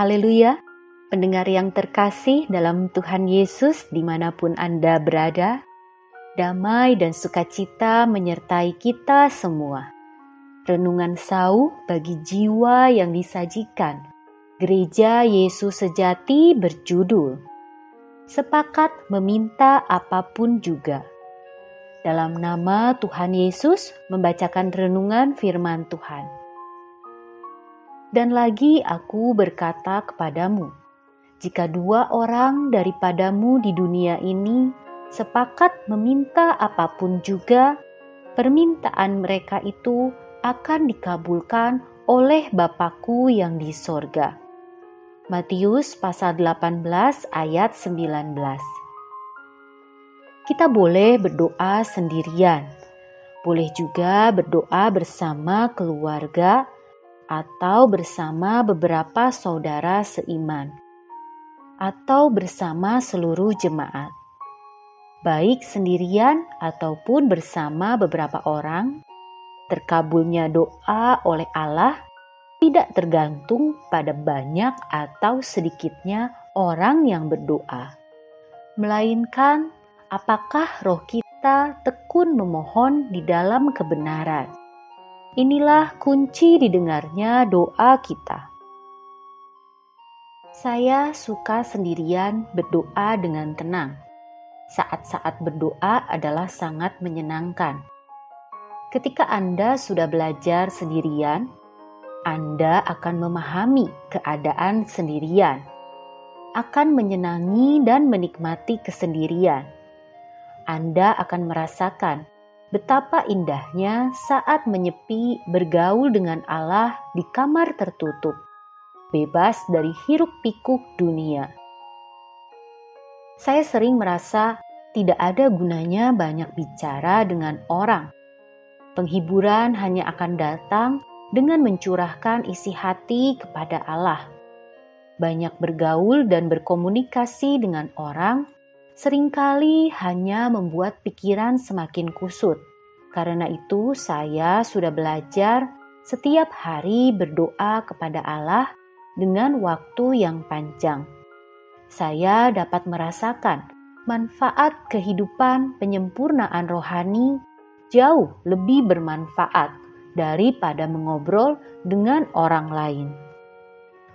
Haleluya, pendengar yang terkasih dalam Tuhan Yesus di mana pun Anda berada, damai dan sukacita menyertai kita semua. Renungan sauh bagi jiwa yang disajikan. Gereja Yesus Sejati berjudul Sepakat Meminta Apa pun Juga. Dalam nama Tuhan Yesus membacakan renungan firman Tuhan. Dan lagi aku berkata kepadamu, jika dua orang daripadamu di dunia ini sepakat meminta apa pun juga, permintaan mereka itu akan dikabulkan oleh Bapakku yang di sorga. Matius pasal 18 ayat 19 kita boleh berdoa sendirian, boleh juga berdoa bersama keluarga atau bersama beberapa saudara seiman, atau bersama seluruh jemaat. Baik sendirian ataupun bersama beberapa orang, terkabulnya doa oleh Allah tidak tergantung pada banyak atau sedikitnya orang yang berdoa, melainkan apakah roh kita tekun memohon di dalam kebenaran. Inilah kunci didengarnya doa kita. Saya suka sendirian berdoa dengan tenang. Saat-saat berdoa adalah sangat menyenangkan. Ketika Anda sudah belajar sendirian, Anda akan memahami keadaan sendirian, akan menyenangi dan menikmati kesendirian anda akan merasakan betapa indahnya saat menyepi bergaul dengan Allah di kamar tertutup, bebas dari hiruk-pikuk dunia. Saya sering merasa tidak ada gunanya banyak bicara dengan orang. Penghiburan hanya akan datang dengan mencurahkan isi hati kepada Allah. Banyak bergaul dan berkomunikasi dengan orang sering kali hanya membuat pikiran semakin kusut. Karena itu, saya sudah belajar setiap hari berdoa kepada Allah dengan waktu yang panjang. Saya dapat merasakan manfaat kehidupan penyempurnaan rohani jauh lebih bermanfaat daripada mengobrol dengan orang lain.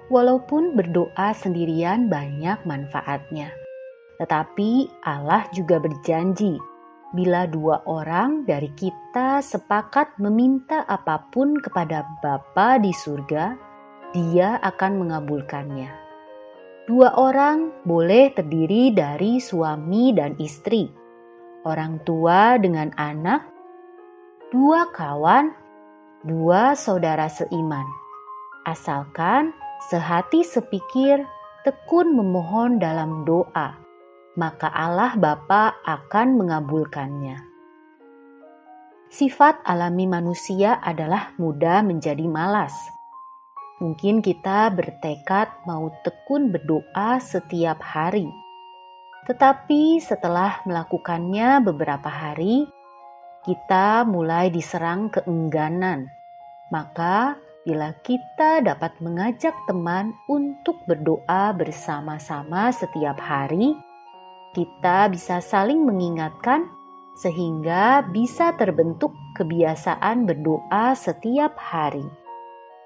Walaupun berdoa sendirian banyak manfaatnya tetapi Allah juga berjanji, bila dua orang dari kita sepakat meminta apa pun kepada Bapa di surga, Dia akan mengabulkannya. Dua orang boleh terdiri dari suami dan istri, orang tua dengan anak, dua kawan, dua saudara seiman. Asalkan sehati sepikir tekun memohon dalam doa maka Allah Bapa akan mengabulkannya. Sifat alami manusia adalah mudah menjadi malas. Mungkin kita bertekad mau tekun berdoa setiap hari. Tetapi setelah melakukannya beberapa hari, kita mulai diserang keengganan. Maka bila kita dapat mengajak teman untuk berdoa bersama-sama setiap hari, kita bisa saling mengingatkan sehingga bisa terbentuk kebiasaan berdoa setiap hari.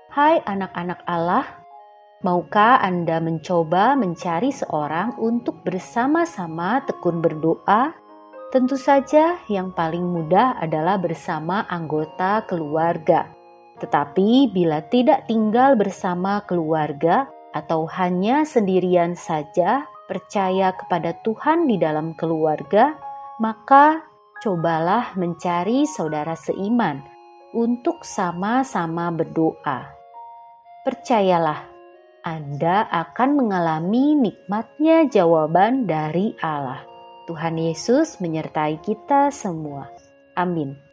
Hai anak-anak Allah, maukah Anda mencoba mencari seorang untuk bersama-sama tekun berdoa? Tentu saja yang paling mudah adalah bersama anggota keluarga. Tetapi bila tidak tinggal bersama keluarga atau hanya sendirian saja, percaya kepada Tuhan di dalam keluarga, maka cobalah mencari saudara seiman untuk sama-sama berdoa. Percayalah, Anda akan mengalami nikmatnya jawaban dari Allah. Tuhan Yesus menyertai kita semua. Amin.